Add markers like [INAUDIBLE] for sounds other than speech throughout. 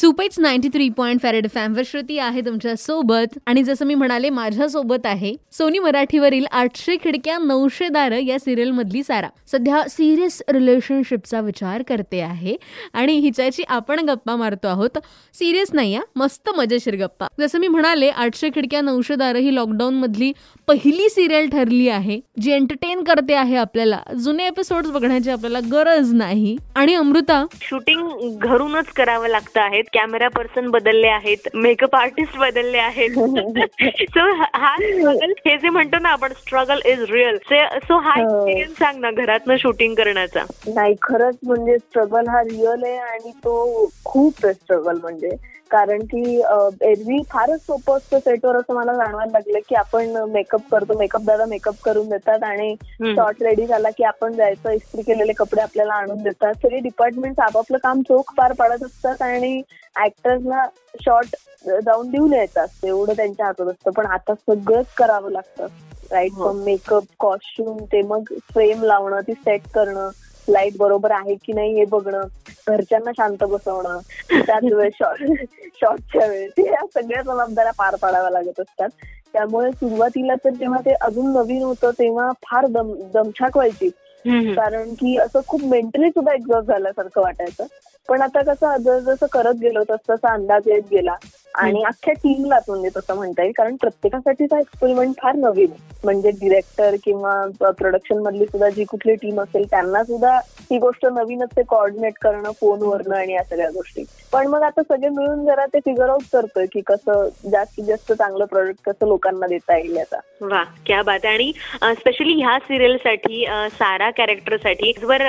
सुपेच ninety three point five Red फॅमवर Shruti आहे तुमच्यासोबत. आणि जसं मी म्हणाले माझ्या सोबत आहे सोनी मराठीवरील आठशे खिडक्या नऊशे दार या सिरियल मधली सारा. सध्या सिरियस रिलेशनशिपचा विचार करते आहे. आणि हिच्याची आपण गप्पा मारतो आहोत. सिरियस नाही मस्त मजेशीर गप्पा. जसं मी म्हणाले आठशे खिडक्या नऊशे दार ही लॉकडाऊन मधली पहिली सिरियल ठरली आहे. जी एंटरटेन करते आहे आपल्याला. जुने एपिसोड बघण्याची आपल्याला गरज नाही. आणि अमृता? शूटिंग घरूनच करावं लागतं आहे कॅमेरा पर्सन बदलले आहेत मेकअप आर्टिस्ट बदलले आहेत. [LAUGHS] सो हा स्ट्रगल हे जे म्हणतो ना आपण स्ट्रगल इज रिअल सो हा एक्सपिरियन्स सांग ना घरातनं शूटिंग करण्याचा. नाही खरंच म्हणजे स्ट्रगल हा रिअल आहे आणि तो खूप आहे स्ट्रगल म्हणजे. कारण की एरवी फारच सोपं असतं सेटवर असं मला जाणवायला लागलं की आपण मेकअप करतो मेकअप दादा मेकअप करून देतात आणि शॉर्ट रेडी झाला की आपण जायचं इस्त्री केलेले कपडे आपल्याला आणून देतात. सगळे डिपार्टमेंट आपापलं काम चोख पार पाडत असतात आणि ऍक्टर्सना शॉर्ट जाऊन देऊन यायचं असतं. एवढं त्यांच्या हातात असतं. पण आता सगळंच करावं लागतं. राईट मेकअप कॉस्ट्युम ते मग फ्रेम लावणं ती सेट करणं. लाइट बरोबर आहे की नाही हे बघणं घरच्यांना शांत बसवणं त्याच वेळेस [LAUGHS] शॉर्ट शॉर्टच्या वेळेस. या सगळ्या जबाबदाऱ्या पार पाडाव्या लागत असतात. त्यामुळे सुरुवातीला तर जेव्हा ते अजून नवीन होतं तेव्हा फार दम दमछाक व्हायची. कारण की असं खूप मेंटली सुद्धा एक्झॉस्ट झाल्यासारखं वाटायचं. पण आता कसं जसं करत गेलो तस तसा अंदाज येत गेला. आणि अख्ख्या टीमलाच म्हणजे तसं म्हणता येईल. कारण प्रत्येकासाठीचा एक्सपेरिमेंट फार नवीन म्हणजे डिरेक्टर किंवा प्रोडक्शन मधली सुद्धा जी कुठली टीम असेल त्यांना सुद्धा ही गोष्ट नवीनच ते कोऑर्डिनेट करणं फोनवरनं आणि या सगळ्या गोष्टी. पण मग आता सगळे मिळून जरा ते फिगर आउट करतोय की कसं जास्तीत जास्त चांगलं प्रोडक्ट कसं लोकांना देता येईल याचा. वा क्या बात आणि स्पेशली ह्या सिरियलसाठी सारा कॅरेक्टरसाठी जर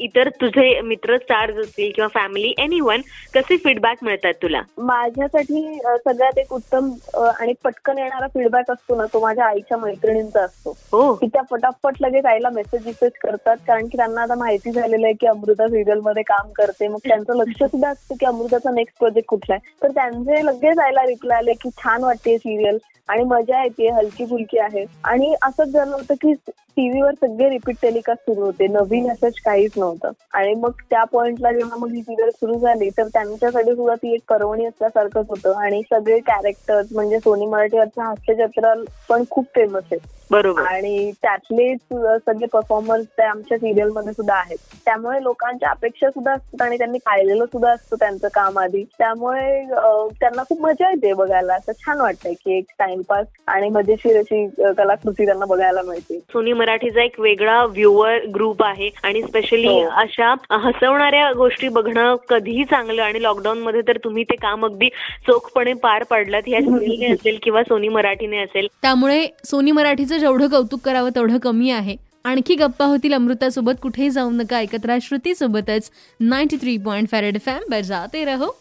इतर तुझे मित्र स्टार्स असतील किंवा फॅमिली एनी वन कसे फीडबॅक मिळतात तुला? माझ्यासाठी सगळ्यात एक उत्तम आणि पटकन येणारा फीडबॅक असतो ना तो माझ्या आईच्या मैत्रिणींचा असतो. की त्या फटाफट लगेच आईला मेसेज विसेज करतात कारण की त्यांना आता माहिती झालेलं आहे की अमृता सिरियलमध्ये काम करते. मग त्यांचं लक्ष सुद्धा असतं की अमृताचा नेक्स्ट प्रोजेक्ट कुठला आहे. तर त्यांचे लगेच आईला रिप्लाय आले की छान वाटते सिरियल आणि मजा येते हलकी फुलकी आहे. आणि असंच झालं होतं की टीव्हीवर सगळे रिपीट टेलिकास्ट सुरू होते. नवीन असंच काहीच नव्हतं. आणि मग त्या पॉइंटला जेव्हा मग ही सिरियल सुरू झाली तर त्यांच्यासाठी सुद्धा ती एक पर्वणी असल्यासारखंच होतं. आणि सगळे कॅरेक्टर्स म्हणजे सोनी मराठीवरच्या हास्यजत्रा पण खूप फेमस आहेत बरोबर. आणि त्यातलेच सगळे परफॉर्मर्स ते आमच्या सिरियलमध्ये सुद्धा आहेत. त्यामुळे लोकांच्या अपेक्षा सुद्धा असतात आणि त्यांनी पाहिलेलं सुद्धा असतं त्यांचं काम आधी. त्यामुळे त्यांना खूप मजा येते बघायला. असं छान वाटतंय की एक टाइमपास आणि मजेशीर अशी कलाकृती त्यांना बघायला मिळते. सोनी मराठीचा एक वेगळा व्ह्युअर ग्रुप आहे आणि स्पेशली अशा हसवणाऱ्या गोष्टी बघणं कधीही चांगलं आणि लॉकडाऊन मध्ये तर तुम्ही ते काम अगदी चोखपणे पार पाडलात ह्या सिरियलने असेल किंवा सोनी मराठीने असेल. त्यामुळे सोनी मराठीचं जेवढं कौतुक करावं तेवढं कमी आहे. आणखी गप्पा होतील अमृतासोबत कुठेही जाऊ नका ऐकत राहा श्रुती सोबतच ninety three point five Red FM बजाते रहो.